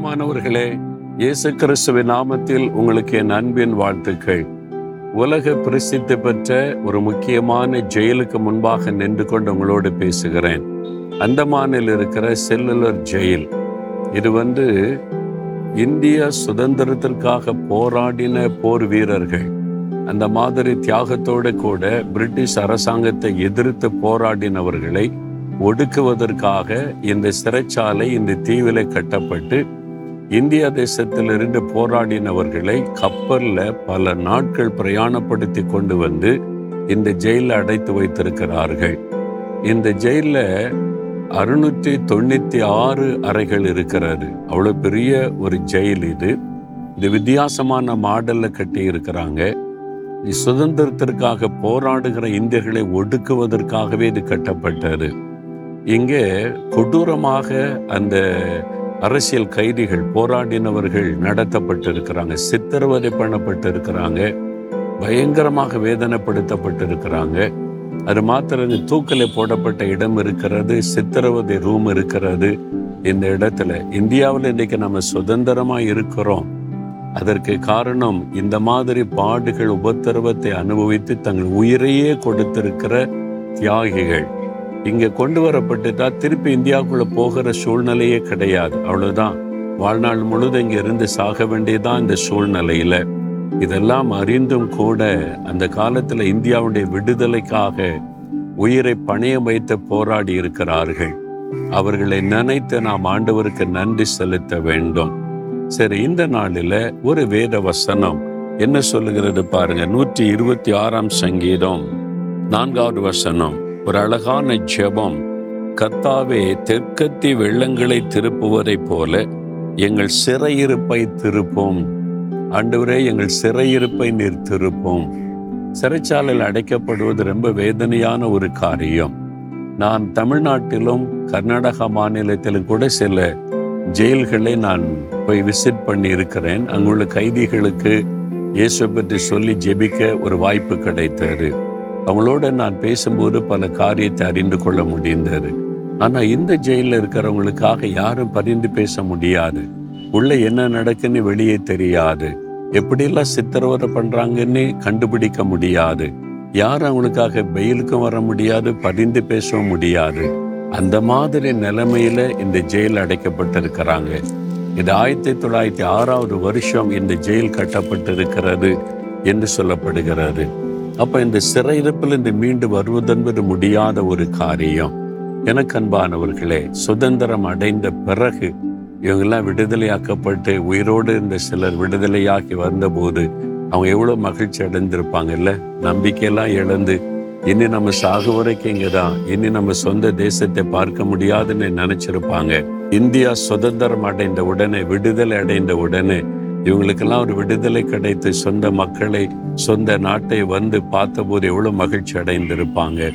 பிரியமானவர்களே இயேசு கிறிஸ்துவின் நாமத்தில் உங்களுக்கு என் அன்பின் வாழ்த்துக்கள். உலக பிரசித்தி பெற்ற ஒரு முக்கியமான ஜெயிலுக்கு முன்பாக நின்று கொண்டு உங்களோடு பேசுகிறேன். அந்தமானில் இருக்கிற செல்லுலர் ஜெயில். இது வந்து இந்திய சுதந்திரத்திற்காக போராடின போர் வீரர்கள். அந்த மாதிரி தியாகத்தோடு கூட பிரிட்டிஷ் அரசாங்கத்தை எதிர்த்து போராடினவர்களை ஒடுக்குவதற்காக இந்த சிறைச்சாலை இந்த தீவில கட்டப்பட்டு இந்திய தேசத்திலிருந்து போராடினவர்களை கப்பல்ல பல நாட்கள் பிரயாணப்படுத்தி கொண்டு வந்து இந்த ஜெயிலில் அடைத்து வைத்திருக்கிறார்கள். இந்த ஜெயிலில் அறுநூற்றி தொண்ணூற்றி ஆறு அறைகள் இருக்கிறது. அவ்வளோ பெரிய ஒரு ஜெயில் இது. இது வித்தியாசமான மாடலில் கட்டி இருக்கிறாங்க சுதந்திரத்திற்காக போராடுகிற இந்தியர்களை ஒடுக்குவதற்காகவே இது கட்டப்பட்டது. இங்கே கொடூரமாக அந்த அரசியல் கைதிகள் போராடினவர்கள் நடத்தப்பட்டிருக்கிறாங்க சித்திரவதை பண்ணப்பட்டிருக்கிறாங்க பயங்கரமாக வேதனைப்படுத்தப்பட்டிருக்கிறாங்க. அது மாத்திரம் தூக்கலை போடப்பட்ட இடம் இருக்கிறது சித்திரவதை ரூம் இருக்கிறது. இந்த இடத்துல இந்தியாவில் இன்றைக்கு நம்ம சுதந்திரமாக இருக்கிறோம். அதற்கு காரணம் இந்த மாதிரி பாடுகள் உபத்திரவத்தை அனுபவித்து தங்கள் உயிரையே கொடுத்திருக்கிற தியாகிகள். இங்கே கொண்டு வரப்பட்டுட்டா திருப்பி இந்தியாவுக்குள்ளே போகிற சூழ்நிலையே கிடையாது. அவ்வளோதான் வாழ்நாள் முழுதும் இங்கே இருந்து சாக வேண்டியதான் இந்த சூழ்நிலையில். இதெல்லாம் அறிந்தும் கூட அந்த காலத்தில் இந்தியாவுடைய விடுதலைக்காக உயிரை பணையம் வைத்து போராடி இருக்கிறார்கள். அவர்களை நினைத்து நாம் ஆண்டவருக்கு நன்றி செலுத்த வேண்டும். சரி இந்த நாளில் ஒரு வேத வசனம். என்ன சொல்லுகிறது பாருங்க. நூற்றி இருபத்தி ஆறாம் சங்கீதம். நான்காவது வசனம். ஒரு அழகான ஜெபம். கத்தாவே தெற்கத்தி வெள்ளங்களை திருப்புவதைப் போல எங்கள் சிறையிருப்பை திருப்போம். ஆண்டவரே எங்கள் சிறையிருப்பை நீர் திருப்போம். சிறைச்சாலையில் அடைக்கப்படுவது ரொம்ப வேதனையான ஒரு காரியம். நான் தமிழ்நாட்டிலும் கர்நாடகா மாநிலத்திலும் கூட சில ஜெயில்களை நான் போய் விசிட் பண்ணி இருக்கிறேன் அங்குள்ள கைதிகளுக்கு இயேசு பற்றி சொல்லி ஜெபிக்க ஒரு வாய்ப்பு கிடைத்தது. அவங்களோட நான் பேசும்போது பல காரியத்தை அறிந்து கொள்ள முடிந்தது. ஆனா இந்த ஜெயில இருக்கிறவங்களுக்காக யாரும் பரிந்து பேச முடியாது. உள்ள என்ன நடக்குன்னு வெளியே தெரியாது. எப்படியெல்லாம் சித்திரவதை பண்றாங்கன்னு கண்டுபிடிக்க முடியாது. யாரும் அவங்களுக்காக பெயிலுக்கும் வர முடியாது பரிந்து பேசவும் முடியாது. அந்த மாதிரி நிலைமையில இந்த ஜெயில் அடைக்கப்பட்டிருக்கிறாங்க. இது ஆயிரத்தி தொள்ளாயிரத்தி ஆறாவது வருஷம் இந்த ஜெயில் கட்டப்பட்டிருக்கிறது என்று சொல்லப்படுகிறது. அப்போ இந்த சிறையிருப்பில் இருந்து மீண்டு வருவதென்பது முடியாத ஒரு காரியம். எனக்கு அன்பானவர்களே சுதந்திரம் அடைந்த பிறகு இவங்கெல்லாம் விடுதலையாக்கப்பட்டு உயிரோடு இருந்த சிலர் விடுதலையாக்கி வந்தபோது அவங்க எவ்வளவு மகிழ்ச்சி அடைந்திருப்பாங்கல்ல? நம்பிக்கையெல்லாம் இழந்து இனி நம்ம சாகு வரைக்கும் இங்கதான். இனி நம்ம சொந்த தேசத்தை பார்க்க முடியாதுன்னு நினைச்சிருப்பாங்க. இந்தியா சுதந்திரம் அடைந்த உடனே விடுதலை அடைந்த உடனே இவங்களுக்கெல்லாம் ஒரு விடுதலை கிடைத்து சொந்த மக்களை சொந்த நாட்டை வந்து பார்த்தபோது எவ்வளோ மகிழ்ச்சி அடைந்திருப்பாங்க.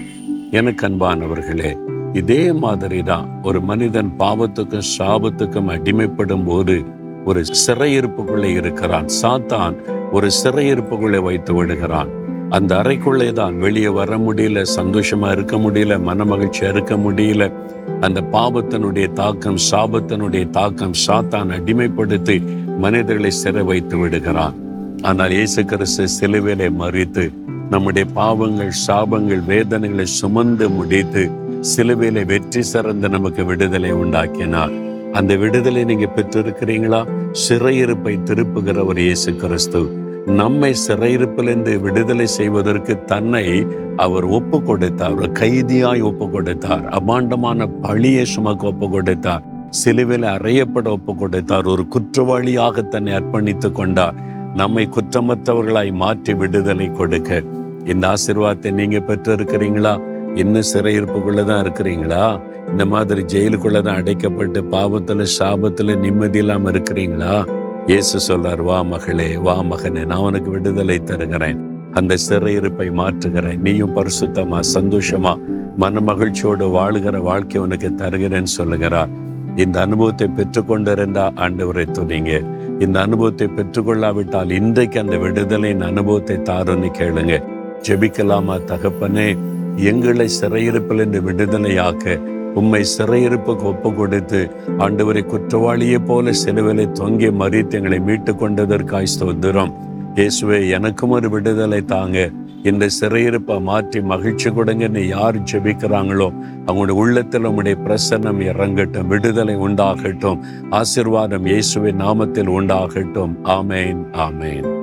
எனக்கு அன்பானவர்களே இதே மாதிரி தான் ஒரு மனிதன் பாவத்துக்கும் சாபத்துக்கும் அடிமைப்படும் போது ஒரு சிறையிருப்புக்குள்ளே இருக்கிறான். சாத்தான் ஒரு சிறையிருப்புக்குள்ளே வைத்து விடுகிறான். அந்த அறைக்குள்ளே தான் வெளியே வர முடியல சந்தோஷமா இருக்க முடியல மன மகிழ்ச்சியா இருக்க முடியல. அந்த பாவத்தினுடைய தாக்கம் சாபத்தினுடைய தாக்கம் சாத்தான் அடிமைப்படுத்தி மனிதர்களை சிறை வைத்து விடுகிறான். ஆனால் இயேசு கிறிஸ்து சிலுவையிலே மறித்து நம்முடைய பாவங்கள் சாபங்கள் வேதனைகளை சுமந்து முடித்து சிலுவையில வெற்றி சிறந்து நமக்கு விடுதலை உண்டாக்கினார். அந்த விடுதலை நீங்க பெற்றிருக்கிறீங்களா? சிறையிருப்பை திருப்புகிற ஒரு இயேசு கிறிஸ்து. நம்மை சிறையிருப்பிலிருந்து விடுதலை செய்வதற்கு தன்னை அவர் ஒப்பு கொடுத்தார் ஒரு கைதியாய் ஒப்பு கொடுத்தார் அபாண்டமான பழியை சுமக்கு ஒப்பு கொடுத்தார் சிலுவையில் அறையப்பட ஒப்பு கொடுத்தார் ஒரு குற்றவாளியாக தன்னை அர்ப்பணித்துக் கொண்டார். நம்மை குற்றமற்றவர்களாய் மாற்றி விடுதலை கொடுக்க. இந்த ஆசிர்வாதத்தை நீங்க பெற்றிருக்கிறீங்களா? இன்னும் சிறையிருப்புக்குள்ளதான் இருக்கிறீங்களா? இந்த மாதிரி ஜெயிலுக்குள்ளதான் அடைக்கப்பட்டு பாவத்துல சாபத்துல நிம்மதி இல்லாம இருக்கிறீங்களா? இயேசு சொல்றார் வா மகளே வா மகனே நான் உனக்கு விடுதலை தருகிறேன். அந்த சிறையிருப்பை மாற்றுகிறேன். நீயும் பரிசுத்தமா சந்தோஷமா மன மகிழ்ச்சியோடு வாழுகிற வாழ்க்கை உனக்கு தருகிறேன்னு சொல்லுகிறார். இந்த அனுபவத்தை பெற்றுக்கொண்டிருந்தா ஆண்டவரை துணிங்க இந்த அனுபவத்தை பெற்றுக்கொள்ளாவிட்டால் இன்றைக்கு அந்த விடுதலையின் அனுபவத்தை தாருன்னு கேளுங்க. ஜெபிக்கலாமா தகப்பனே? எங்களை சிறையிருப்பில் இருந்து விடுதலையாக்க உம்மை சிறையிருப்புக்கு ஒப்பு கொடுத்து ஆண்டவரை குற்றவாளியை போல சிலுவிலை தொங்கி மறித்து எங்களை மீட்டு கொண்டதற்காய் ஸ்தோத்திரம். இயேசுவே எனக்கும் ஒரு விடுதலை தாங்க. இந்த சிறையிருப்பை மாற்றி மகிழ்ச்சி கொடுங்கன்னு யார் ஜெபிக்கிறாங்களோ அவங்களுடைய உள்ளத்தில் உங்களுடைய பிரசன்னம் இறங்கட்டும் விடுதலை உண்டாகட்டும் ஆசிர்வாதம் இயேசுவின் நாமத்தில் உண்டாகட்டும். ஆமேன் ஆமேன்.